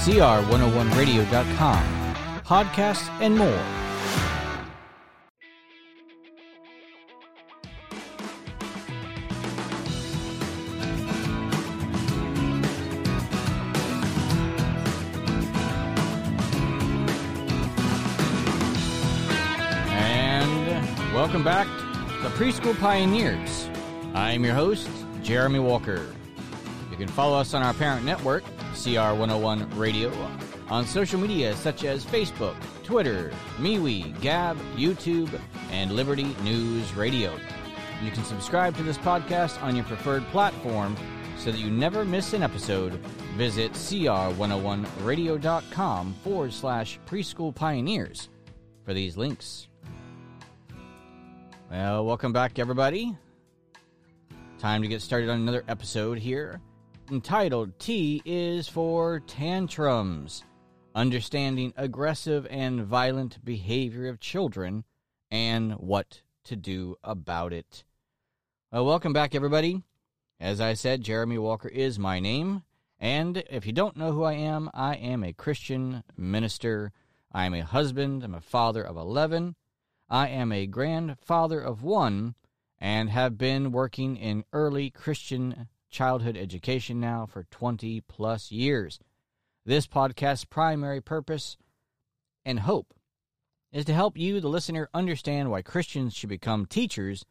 cr101radio.com, podcasts, and more. And welcome back to Preschool Pioneers. I'm your host, Jeremy Walker. You can follow us on our parent network, CR101 Radio, on social media such as Facebook, Twitter, MeWe, Gab, YouTube, and Liberty News Radio. You can subscribe to this podcast on your preferred platform so that you never miss an episode. Visit cr101radio.com forward slash preschool pioneers for these links. Well, welcome back, everybody. Time to get started on another episode here entitled T is for Tantrums Understanding Aggressive and Violent Behavior of Children and What to Do About It. Well, welcome back, everybody. As I said, Jeremy Walker is my name. And if you don't know who I am, I am a Christian minister. I am a husband. I'm a father of 11. I am a grandfather of one and have been working in early Christian childhood education now for 20 plus years. This podcast's primary purpose and hope is to help you, the listener, understand why Christians should become teachers,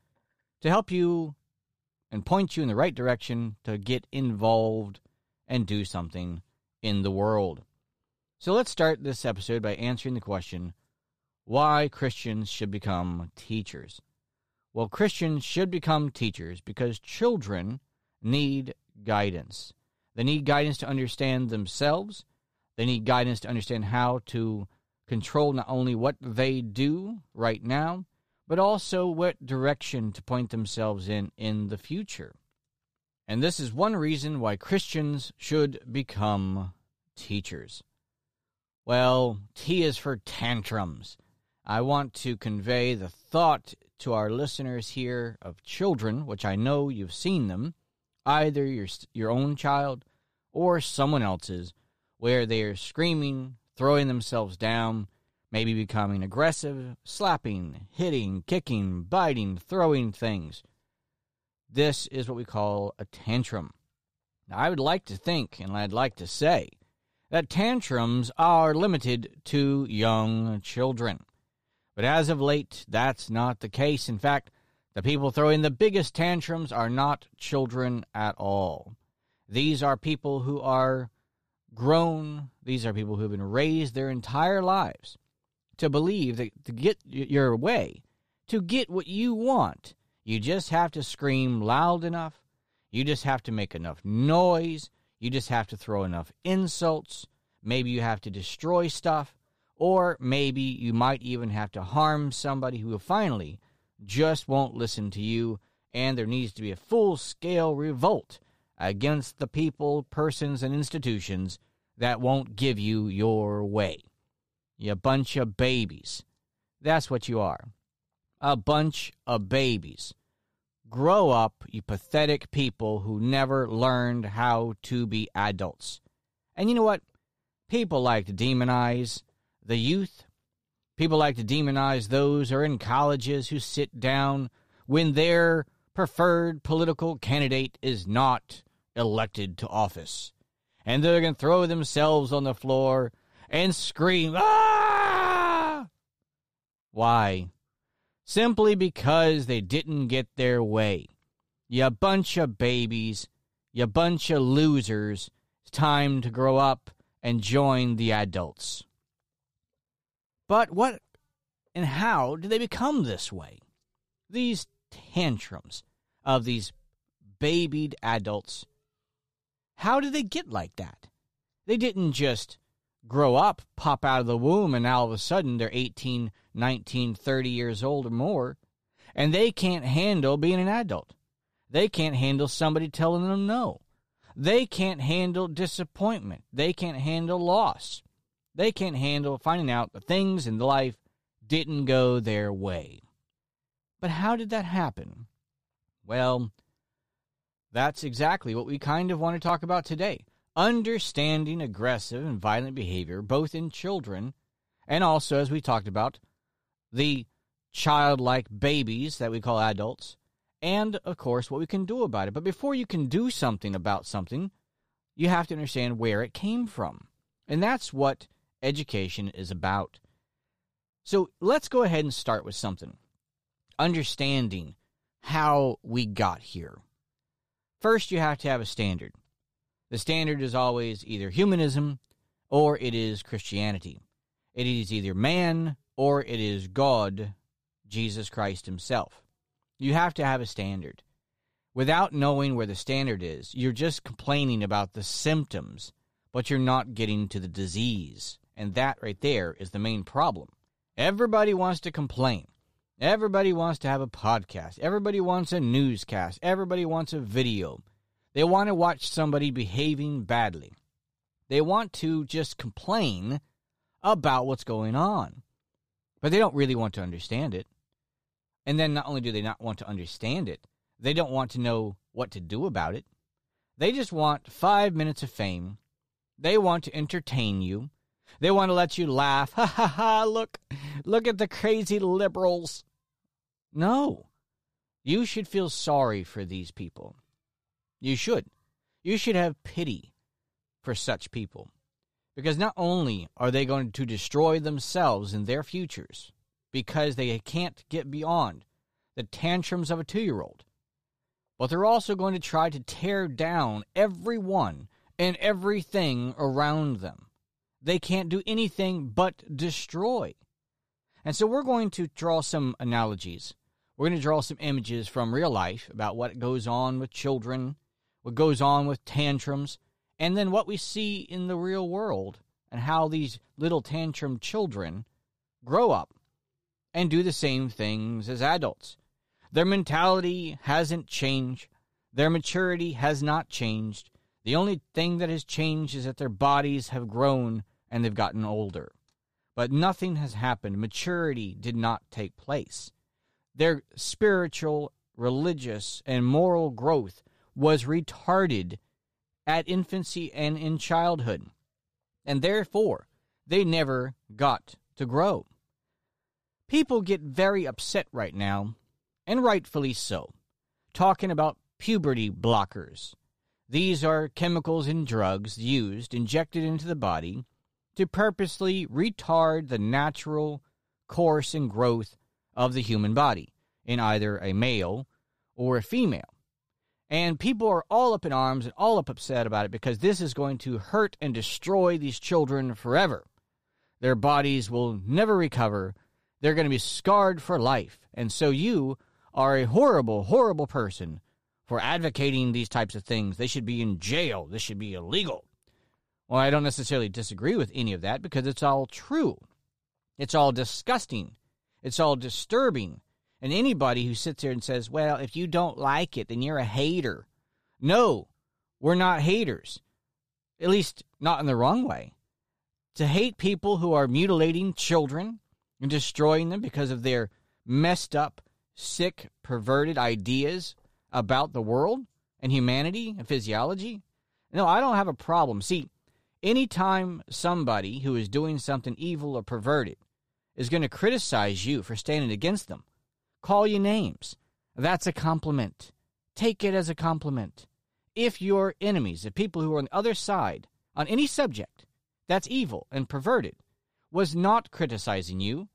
to help you and point you in the right direction to get involved and do something in the world. So let's start this episode by answering the question why Christians should become teachers. Well, Christians should become teachers because children need guidance. They need guidance to understand themselves. They need guidance to understand how to control not only what they do right now, but also what direction to point themselves in in the future. And this is one reason why Christians should become teachers. Well, T is for tantrums. I want to convey the thought to our listeners here of children, which I know you've seen them, either your your own child or someone else's, where they are screaming, throwing themselves down, maybe becoming aggressive, slapping, hitting, kicking, biting, throwing things. This is what we call a tantrum. Now, I would like to think, and I'd like to say, that tantrums are limited to young children. But as of late, that's not the case. In fact, the people throwing the biggest tantrums are not children at all. These are people who are grown, these are people who have been raised their entire lives to believe that to get your way, to get what you want, you just have to scream loud enough, you just have to make enough noise, you just have to throw enough insults, maybe you have to destroy stuff. Or maybe you might even have to harm somebody who finally just won't listen to you, and there needs to be a full scale revolt against the people, persons, and institutions that won't give you your way. You bunch of babies. That's what you are. A bunch of babies. Grow up, you pathetic people who never learned how to be adults. And you know what? People like to demonize the youth. People like to demonize those who are in colleges who sit down when their preferred political candidate is not elected to office. And they're going to throw themselves on the floor and scream, ah! Why? Simply because they didn't get their way. You bunch of babies, you bunch of losers. It's time to grow up and join the adults. But what and how did they become this way? These tantrums of these babied adults. How did they get like that? They didn't just grow up, pop out of the womb, and all of a sudden they're 18, 19, 30 years old or more, and they can't handle being an adult. They can't handle somebody telling them no. They can't handle disappointment. They can't handle loss. They can't handle finding out that things in life didn't go their way. But how did that happen? Well, that's exactly what we kind of want to talk about today. understanding aggressive and violent behavior, both in children and also, as we talked about, the childlike babies that we call adults, and of course, what we can do about it. But before you can do something about something, you have to understand where it came from. And that's what education is about. So let's go ahead and start with something understanding how we got here. First, you have to have a standard. The standard is always either humanism or it is Christianity. It is either man or it is God, Jesus Christ Himself. You have to have a standard. Without knowing where the standard is, you're just complaining about the symptoms, but you're not getting to the disease. And that right there is the main problem. Everybody wants to complain. Everybody wants to have a podcast. Everybody wants a newscast. Everybody wants a video. They want to watch somebody behaving badly. They want to just complain about what's going on. But they don't really want to understand it. And then not only do they not want to understand it, they don't want to know what to do about it. They just want five minutes of fame. They want to entertain you. They want to let you laugh. Ha ha ha, look, look at the crazy liberals. No. You should feel sorry for these people. You should. You should have pity for such people. Because not only are they going to destroy themselves and their futures because they can't get beyond the tantrums of a two year old, but they're also going to try to tear down everyone and everything around them. They can't do anything but destroy. And so we're going to draw some analogies we're going to draw some images from real life about what goes on with children, what goes on with tantrums, and then what we see in the real world and how these little tantrum children grow up and do the same things as adults. Their mentality hasn't changed, their maturity has not changed. The only thing that has changed is that their bodies have grown and they've gotten older. But nothing has happened. Maturity did not take place their spiritual, religious, and moral growth was retarded at infancy and in childhood, and therefore they never got to grow. People get very upset right now, and rightfully so, talking about puberty blockers. These are chemicals and drugs used, injected into the body, to purposely retard the natural course and growth of the human body in either a male or a female. And people are all up in arms and all up upset about it because this is going to hurt and destroy these children forever. Their bodies will never recover. They're going to be scarred for life. And so you are a horrible, horrible person for advocating these types of things. They should be in jail. This should be illegal. Well, I don't necessarily disagree with any of that because it's all true. It's all disgusting. It's all disturbing. And anybody who sits here and says, well, if you don't like it, then you're a hater. No, we're not haters. At least not in the wrong way. To hate people who are mutilating children and destroying them because of their messed up, sick, perverted ideas about the world and humanity and physiology. No, I don't have a problem. See, anytime somebody who is doing something evil or perverted is going to criticize you for standing against them, call you names. That's a compliment. Take it as a compliment. If your enemies, the people who are on the other side, on any subject that's evil and perverted, was not criticizing you,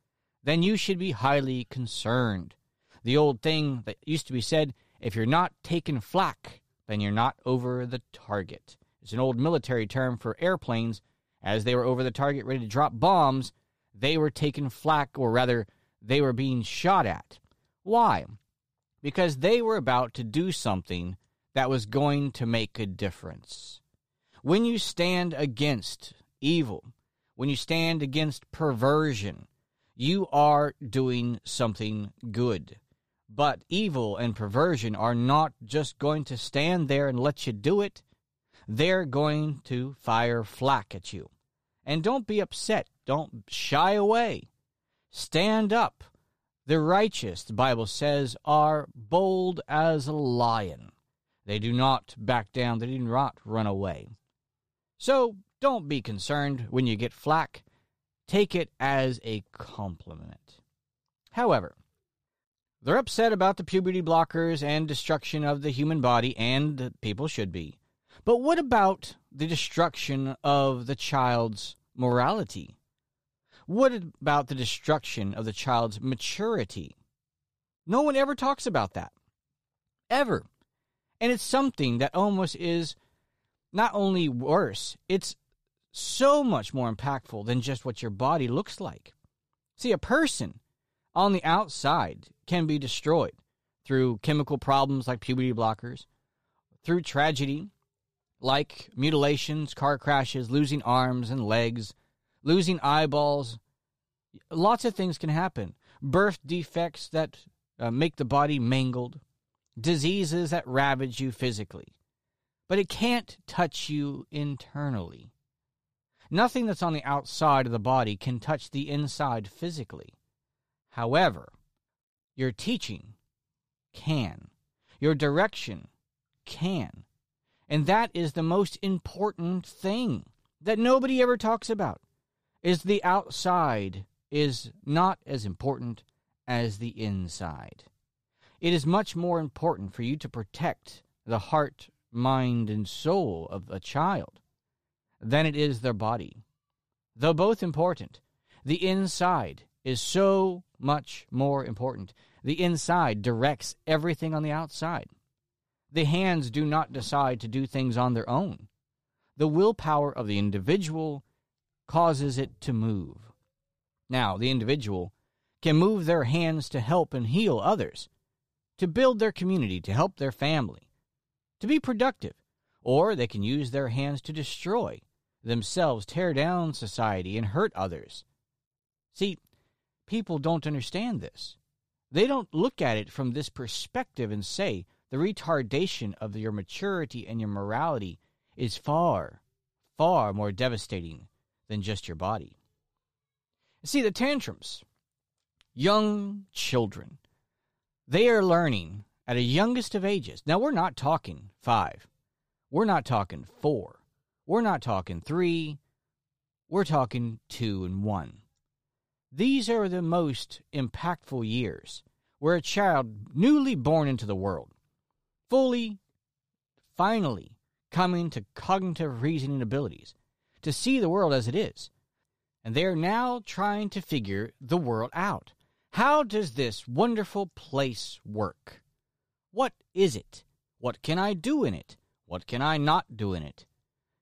then you should be highly concerned. The old thing that used to be said if you're not taking flack, then you're not over the target. It's an old military term for airplanes. As they were over the target ready to drop bombs, they were taking flak, or rather, they were being shot at. Why? Because they were about to do something that was going to make a difference. When you stand against evil, when you stand against perversion, you are doing something good. But evil and perversion are not just going to stand there and let you do it. They're going to fire flak at you. And don't be upset. Don't shy away. Stand up. The righteous, the Bible says, are bold as a lion. They do not back down, they do not run away. So don't be concerned when you get flack. Take it as a compliment. However, they're upset about the puberty blockers and destruction of the human body, and people should be. But what about the destruction of the child's morality? What about the destruction of the child's maturity? No one ever talks about that. Ever. And it's something that almost is not only worse, it's so much more impactful than just what your body looks like. See, a person on the outside can be destroyed through chemical problems like puberty blockers, through tragedy like mutilations, car crashes, losing arms and legs, losing eyeballs. Lots of things can happen. Birth defects that uh, make the body mangled, diseases that ravage you physically. But it can't touch you internally. Nothing that's on the outside of the body can touch the inside physically. However, your teaching can, your direction can. And that is the most important thing that nobody ever talks about. Is the outside is not as important as the inside. It is much more important for you to protect the heart, mind, and soul of a child than it is their body. Though both important, the inside is so much more important. The inside directs everything on the outside. The hands do not decide to do things on their own. The willpower of the individual causes it to move. Now, the individual can move their hands to help and heal others, to build their community, to help their family, to be productive, or they can use their hands to destroy themselves, tear down society, and hurt others. See, people don't understand this. They don't look at it from this perspective and say the retardation of your maturity and your morality is far, far more devastating than just your body. See, the tantrums young children. They are learning at a youngest of ages. Now, we're not talking five. We're not talking four. We're not talking three. We're talking two and one. These are the most impactful years where a child newly born into the world, fully, finally coming to cognitive reasoning abilities, to see the world as it is. And they are now trying to figure the world out. How does this wonderful place work? What is it? What can I do in it? What can I not do in it?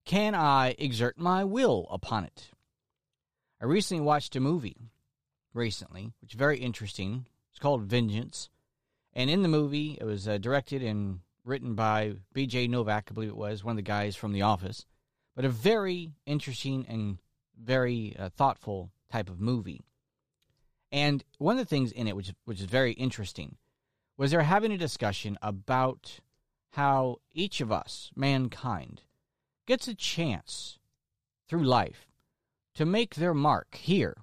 Can I exert my will upon it? I recently watched a movie recently, which is very interesting. It's called Vengeance. And in the movie, it was uh, directed and written by B.J. Novak, I believe it was, one of the guys from The Office. But a very interesting and very uh, thoughtful type of movie. And one of the things in it, which which is very interesting, was they're having a discussion about how each of us, mankind, gets a chance through life to make their mark here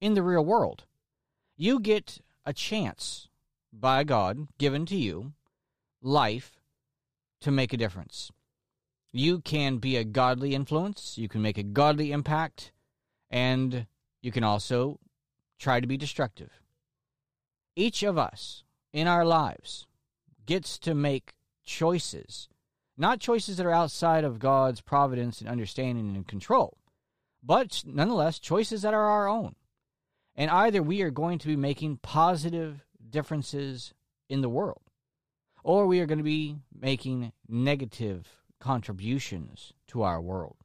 in the real world. You get a chance by God given to you, life, to make a difference. You can be a godly influence, you can make a godly impact, and you can also try to be destructive. Each of us in our lives gets to make choices, not choices that are outside of God's providence and understanding and control, but nonetheless choices that are our own. And either we are going to be making positive differences in the world, or we are going to be making negative contributions to our world.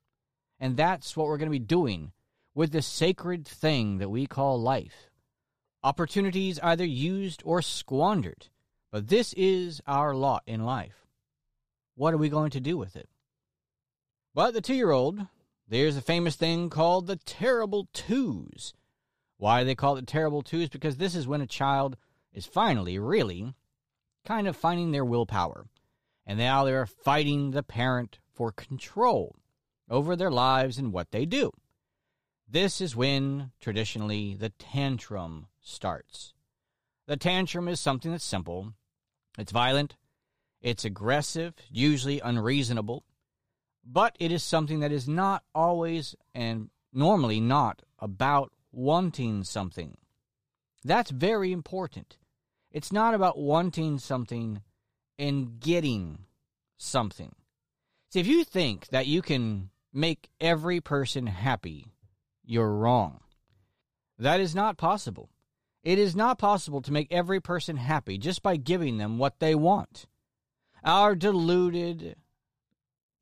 And that's what we're going to be doing with this sacred thing that we call life. Opportunities either used or squandered, but this is our lot in life. What are we going to do with it? But the two year old, there's a famous thing called the terrible twos. Why they call it terrible twos? Because this is when a child is finally, really, kind of finding their willpower. And now they're fighting the parent for control over their lives and what they do. This is when, traditionally, the tantrum starts. The tantrum is something that's simple, it's violent, it's aggressive, usually unreasonable, but it is something that is not always and normally not about wanting something. That's very important. It's not about wanting something and getting something. See, if you think that you can make every person happy, you're wrong. That is not possible. It is not possible to make every person happy just by giving them what they want. Our deluded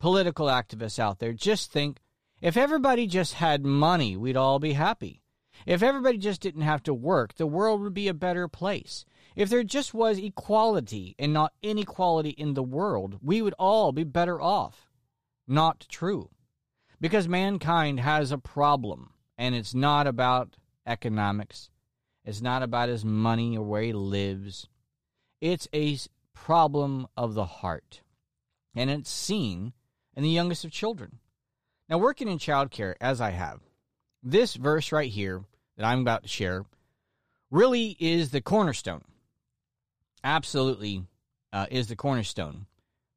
political activists out there just think if everybody just had money, we'd all be happy. If everybody just didn't have to work, the world would be a better place. If there just was equality and not inequality in the world, we would all be better off. Not true. Because mankind has a problem, and it's not about economics. It's not about his money or where he lives. It's a problem of the heart. And it's seen in the youngest of children. Now, working in childcare, as I have, this verse right here that I'm about to share really is the cornerstone. Absolutely uh, is the cornerstone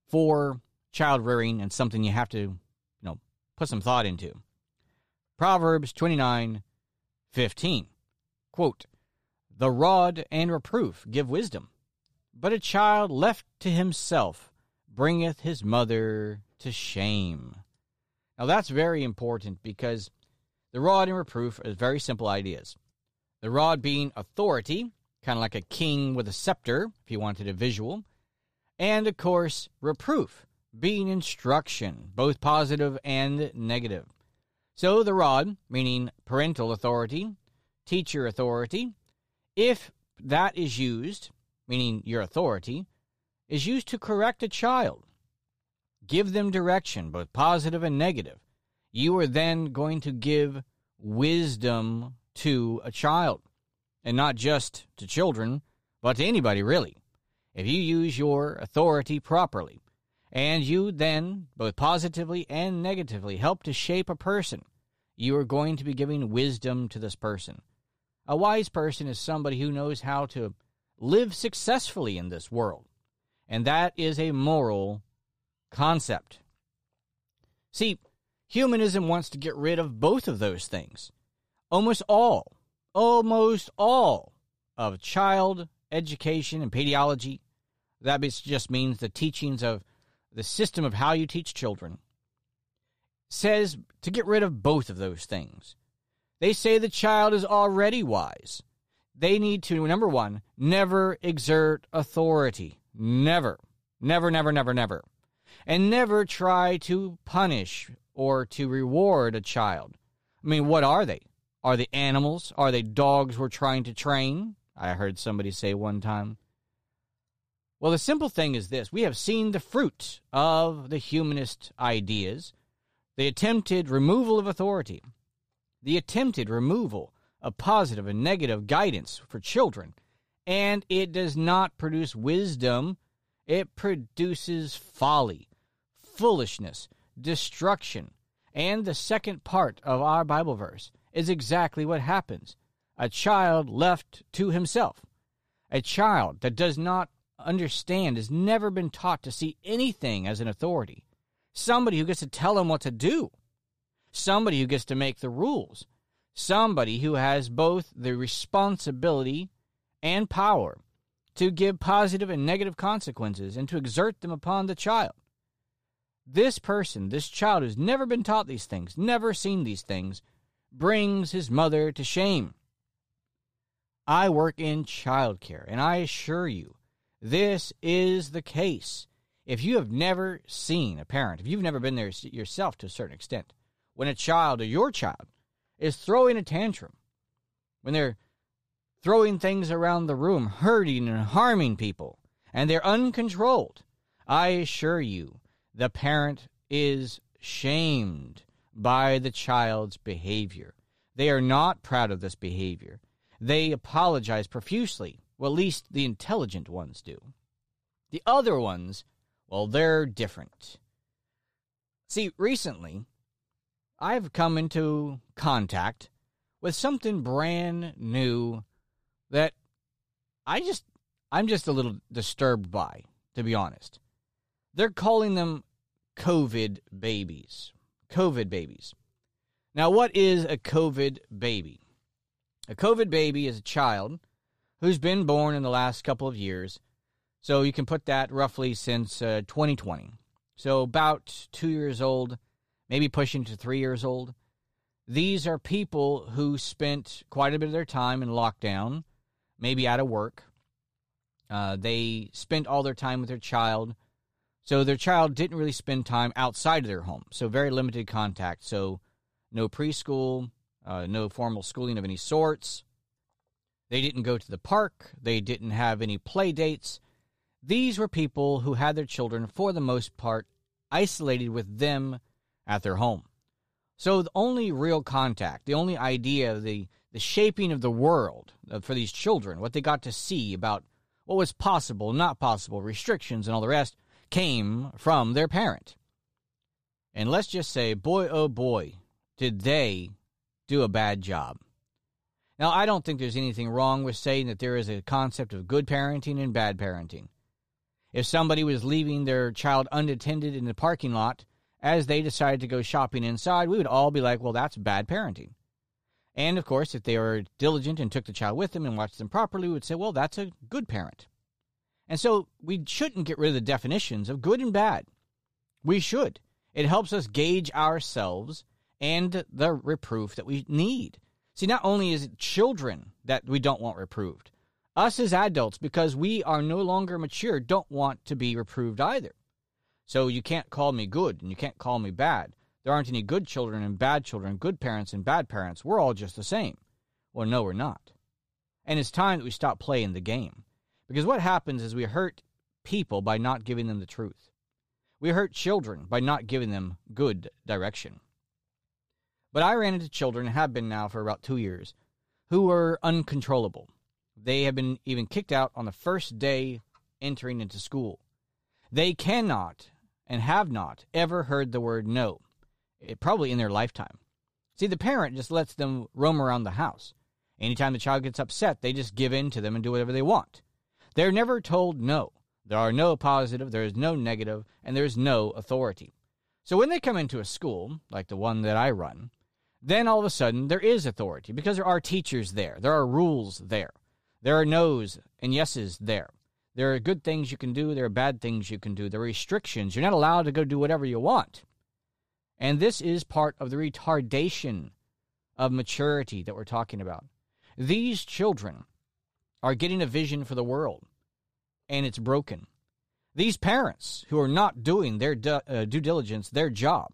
for child rearing and something you have to, you know, put some thought into. Proverbs 29 15. Quote, The rod and reproof give wisdom, but a child left to himself bringeth his mother to shame. Now that's very important because the rod and reproof are very simple ideas. The rod being authority, kind of like a king with a scepter, if you wanted a visual. And of course, reproof, being instruction, both positive and negative. So the rod, meaning parental authority, teacher authority, if that is used, meaning your authority, is used to correct a child, give them direction, both positive and negative, you are then going to give wisdom to a child. And not just to children, but to anybody, really. If you use your authority properly, and you then, both positively and negatively, help to shape a person, you are going to be giving wisdom to this person. A wise person is somebody who knows how to live successfully in this world, and that is a moral concept. See, humanism wants to get rid of both of those things. Almost all, almost all of child education and pedagogy, that just means the teachings of the system of how you teach children, says to get rid of both of those things. They say the child is already wise. They need to, number one, never exert authority. Never. Never, never, never, never and never try to punish or to reward a child. I mean, what are they? Are they animals? Are they dogs we're trying to train? I heard somebody say one time. Well, the simple thing is this we have seen the fruit of the humanist ideas, the attempted removal of authority, the attempted removal of positive and negative guidance for children, and it does not produce wisdom, it produces folly foolishness, destruction. And the second part of our Bible verse is exactly what happens a child left to himself. A child that does not understand, has never been taught to see anything as an authority. Somebody who gets to tell him what to do. Somebody who gets to make the rules. Somebody who has both the responsibility and power to give positive and negative consequences and to exert them upon the child. This person, this child who's never been taught these things, never seen these things, brings his mother to shame. I work in childcare, and I assure you, this is the case. If you have never seen a parent, if you've never been there yourself to a certain extent, when a child or your child is throwing a tantrum, when they're throwing things around the room, hurting and harming people, and they're uncontrolled, I assure you, the parent is shamed by the child's behavior. They are not proud of this behavior. They apologize profusely. Well, at least the intelligent ones do. The other ones, well, they're different. See, recently, I've come into contact with something brand new that I just, I'm just a little disturbed by, to be honest. They're calling them COVID babies. COVID babies. Now, what is a COVID baby? A COVID baby is a child who's been born in the last couple of years. So you can put that roughly since uh, 2020. So about two years old, maybe pushing to three years old. These are people who spent quite a bit of their time in lockdown, maybe out of work. Uh, they spent all their time with their child. So their child didn't really spend time outside of their home. So very limited contact. So no preschool, uh, no formal schooling of any sorts. They didn't go to the park. They didn't have any play dates. These were people who had their children, for the most part, isolated with them at their home. So the only real contact, the only idea, of the, the shaping of the world for these children, what they got to see about what was possible, not possible, restrictions, and all the rest, came from their parent. And let's just say, boy, oh boy, did they do a bad job. Now, I don't think there's anything wrong with saying that there is a concept of good parenting and bad parenting. If somebody was leaving their child unattended in the parking lot as they decided to go shopping inside, we would all be like, well, that's bad parenting. And of course, if they were diligent and took the child with them and watched them properly, we would say, well, that's a good parent. And so we shouldn't get rid of the definitions of good and bad. We should. It helps us gauge ourselves and the reproof that we need. See, not only is it children that we don't want reproved, us as adults, because we are no longer mature, don't want to be reproved either. So you can't call me good and you can't call me bad. There aren't any good children and bad children, good parents and bad parents. We're all just the same. Well, no, we're not. And it's time that we stop playing the game. Because what happens is we hurt people by not giving them the truth. We hurt children by not giving them good direction. But I ran into children, and have been now for about two years, who were uncontrollable. They have been even kicked out on the first day entering into school. They cannot and have not ever heard the word no, it, eh, probably in their lifetime. See, the parent just lets them roam around the house. Anytime the child gets upset, they just give in to them and do whatever they want. They're never told no. There are no positive, there is no negative, and there is no authority. So when they come into a school, like the one that I run, then all of a sudden there is authority because there are teachers there, there are rules there, there are no's and yeses there. There are good things you can do, there are bad things you can do, there are restrictions. You're not allowed to go do whatever you want. And this is part of the retardation of maturity that we're talking about. These children are getting a vision for the world, and it's broken. These parents who are not doing their uh, due diligence, their job,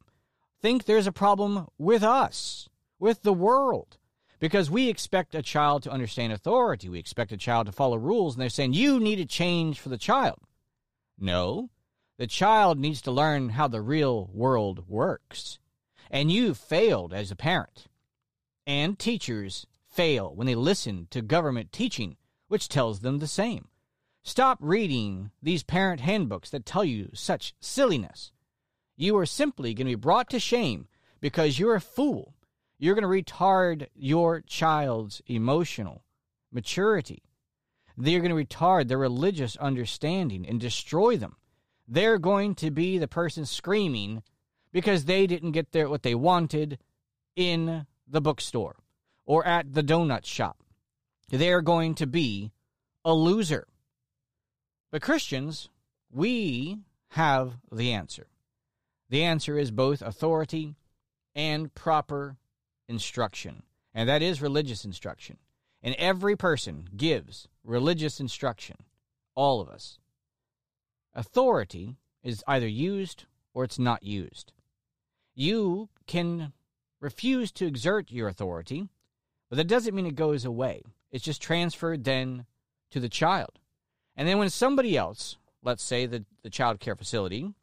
think there's a problem with us, with the world. Because we expect a child to understand authority. We expect a child to follow rules, and they're saying, you need a change for the child. No, the child needs to learn how the real world works. And you failed as a parent. And teachers fail when they listen to government teaching, which tells them the same. Stop reading these parent handbooks that tell you such silliness. You are simply going to be brought to shame because you're a fool. You're going to retard your child's emotional maturity. They're going to retard their religious understanding and destroy them. They're going to be the person screaming because they didn't get their what they wanted in the bookstore or at the donut shop. They're going to be a loser. But Christians, we have the answer. The answer is both authority and proper instruction, and that is religious instruction. And every person gives religious instruction, all of us. Authority is either used or it's not used. You can refuse to exert your authority, but that doesn't mean it goes away. It's just transferred then to the child. And then when somebody else, let's say the, the child care facility,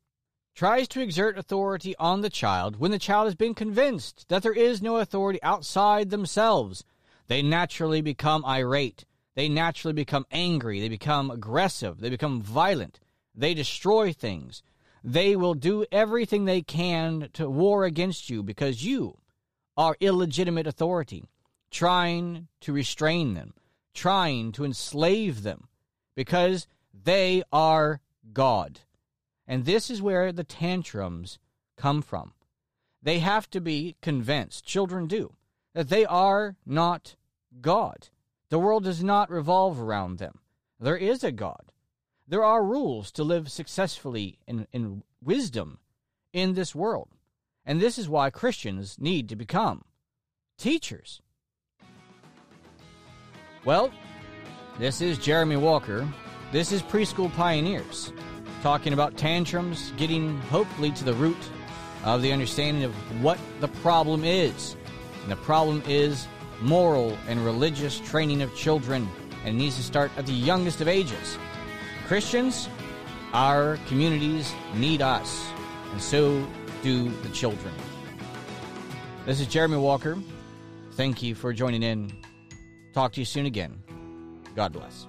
tries to exert authority on the child when the child has been convinced that there is no authority outside themselves. They naturally become irate. They naturally become angry. They become aggressive. They become violent. They destroy things. They will do everything they can to war against you because you are illegitimate authority, trying to restrain them, trying to enslave them because they are God. And this is where the tantrums come from. They have to be convinced, children do, that they are not God. The world does not revolve around them. There is a God. There are rules to live successfully in, in wisdom in this world. And this is why Christians need to become teachers. Well, this is Jeremy Walker. This is Preschool Pioneers, talking about tantrums, getting hopefully to the root of the understanding of what the problem is. And the problem is moral and religious training of children, and needs to start at the youngest of ages. Christians, our communities need us, and so do the children. This is Jeremy Walker. Thank you for joining in. Talk to you soon again. God bless.